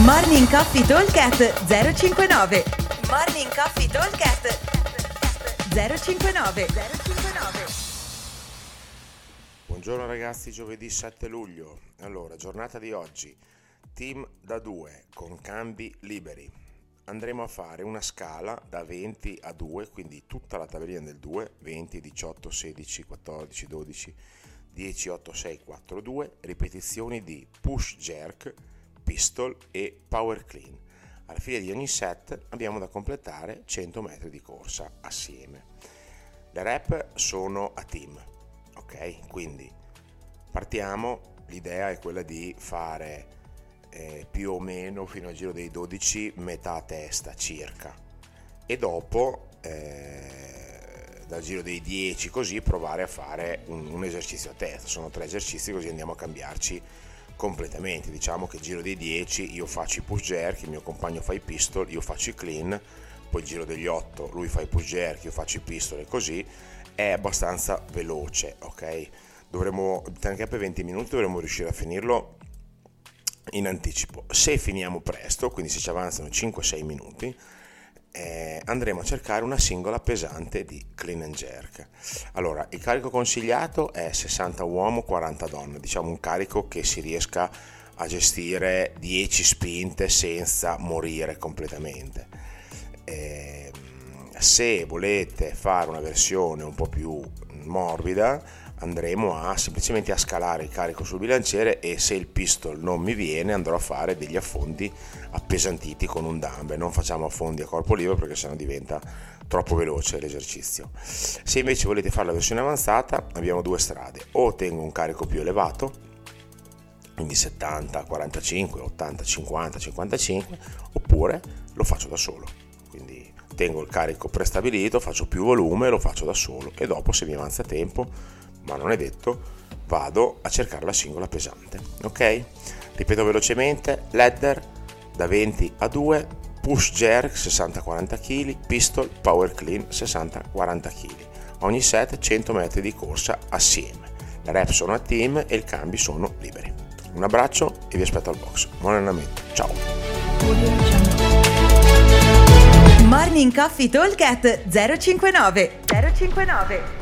Morning Coffee Talkcast 059 Morning Coffee Talkcast 059 059 Buongiorno ragazzi, giovedì 7 luglio. Allora, giornata di oggi. Team da 2 con cambi liberi. Andremo a fare una scala da 20 a 2, quindi tutta la tabellina del 2, 20, 18, 16, 14, 12, 10, 8, 6, 4, 2, ripetizioni di push jerk, pistol e power clean. Alla fine di ogni set abbiamo da completare 100 metri di corsa assieme. Le rep sono a team, ok? Quindi partiamo, l'idea è quella di fare eh, più o meno fino al giro dei 12 metà testa circa e dopo eh, dal giro dei 10 così provare a fare un, un esercizio a testa, sono tre esercizi così andiamo a cambiarci completamente. Diciamo che il giro dei 10 io faccio i push jerk, il mio compagno fa i pistol, io faccio i clean, poi il giro degli 8 lui fa i push jerk, io faccio i pistol e così è abbastanza veloce, ok? Dovremmo, anche per 20 minuti dovremmo riuscire a finirlo in anticipo. Se finiamo presto, quindi se ci avanzano 5-6 minuti, eh, andremo a cercare una singola pesante di clean and jerk. Allora, il carico consigliato è 60 uomo, 40 donne, diciamo un carico che si riesca a gestire 10 spinte senza morire completamente. Eh, se volete fare una versione un po' più morbida, andremo a semplicemente a scalare il carico sul bilanciere e se il pistol non mi viene andrò a fare degli affondi appesantiti con un dumbbell non facciamo affondi a corpo libero perché sennò diventa troppo veloce l'esercizio. Se invece volete fare la versione avanzata abbiamo due strade. O tengo un carico più elevato quindi 70 45 80 50 55 oppure lo faccio da solo. Quindi tengo il carico prestabilito faccio più volume lo faccio da solo e dopo se mi avanza tempo ma non è detto, vado a cercare la singola pesante. Ok? Ripeto velocemente, ladder da 20 a 2, push jerk 60-40 kg, pistol power clean 60-40 kg. Ogni set 100 metri di corsa assieme. Le rep sono a team e i cambi sono liberi. Un abbraccio e vi aspetto al box. Buon allenamento. Ciao. Morning Coffee Talk 059 059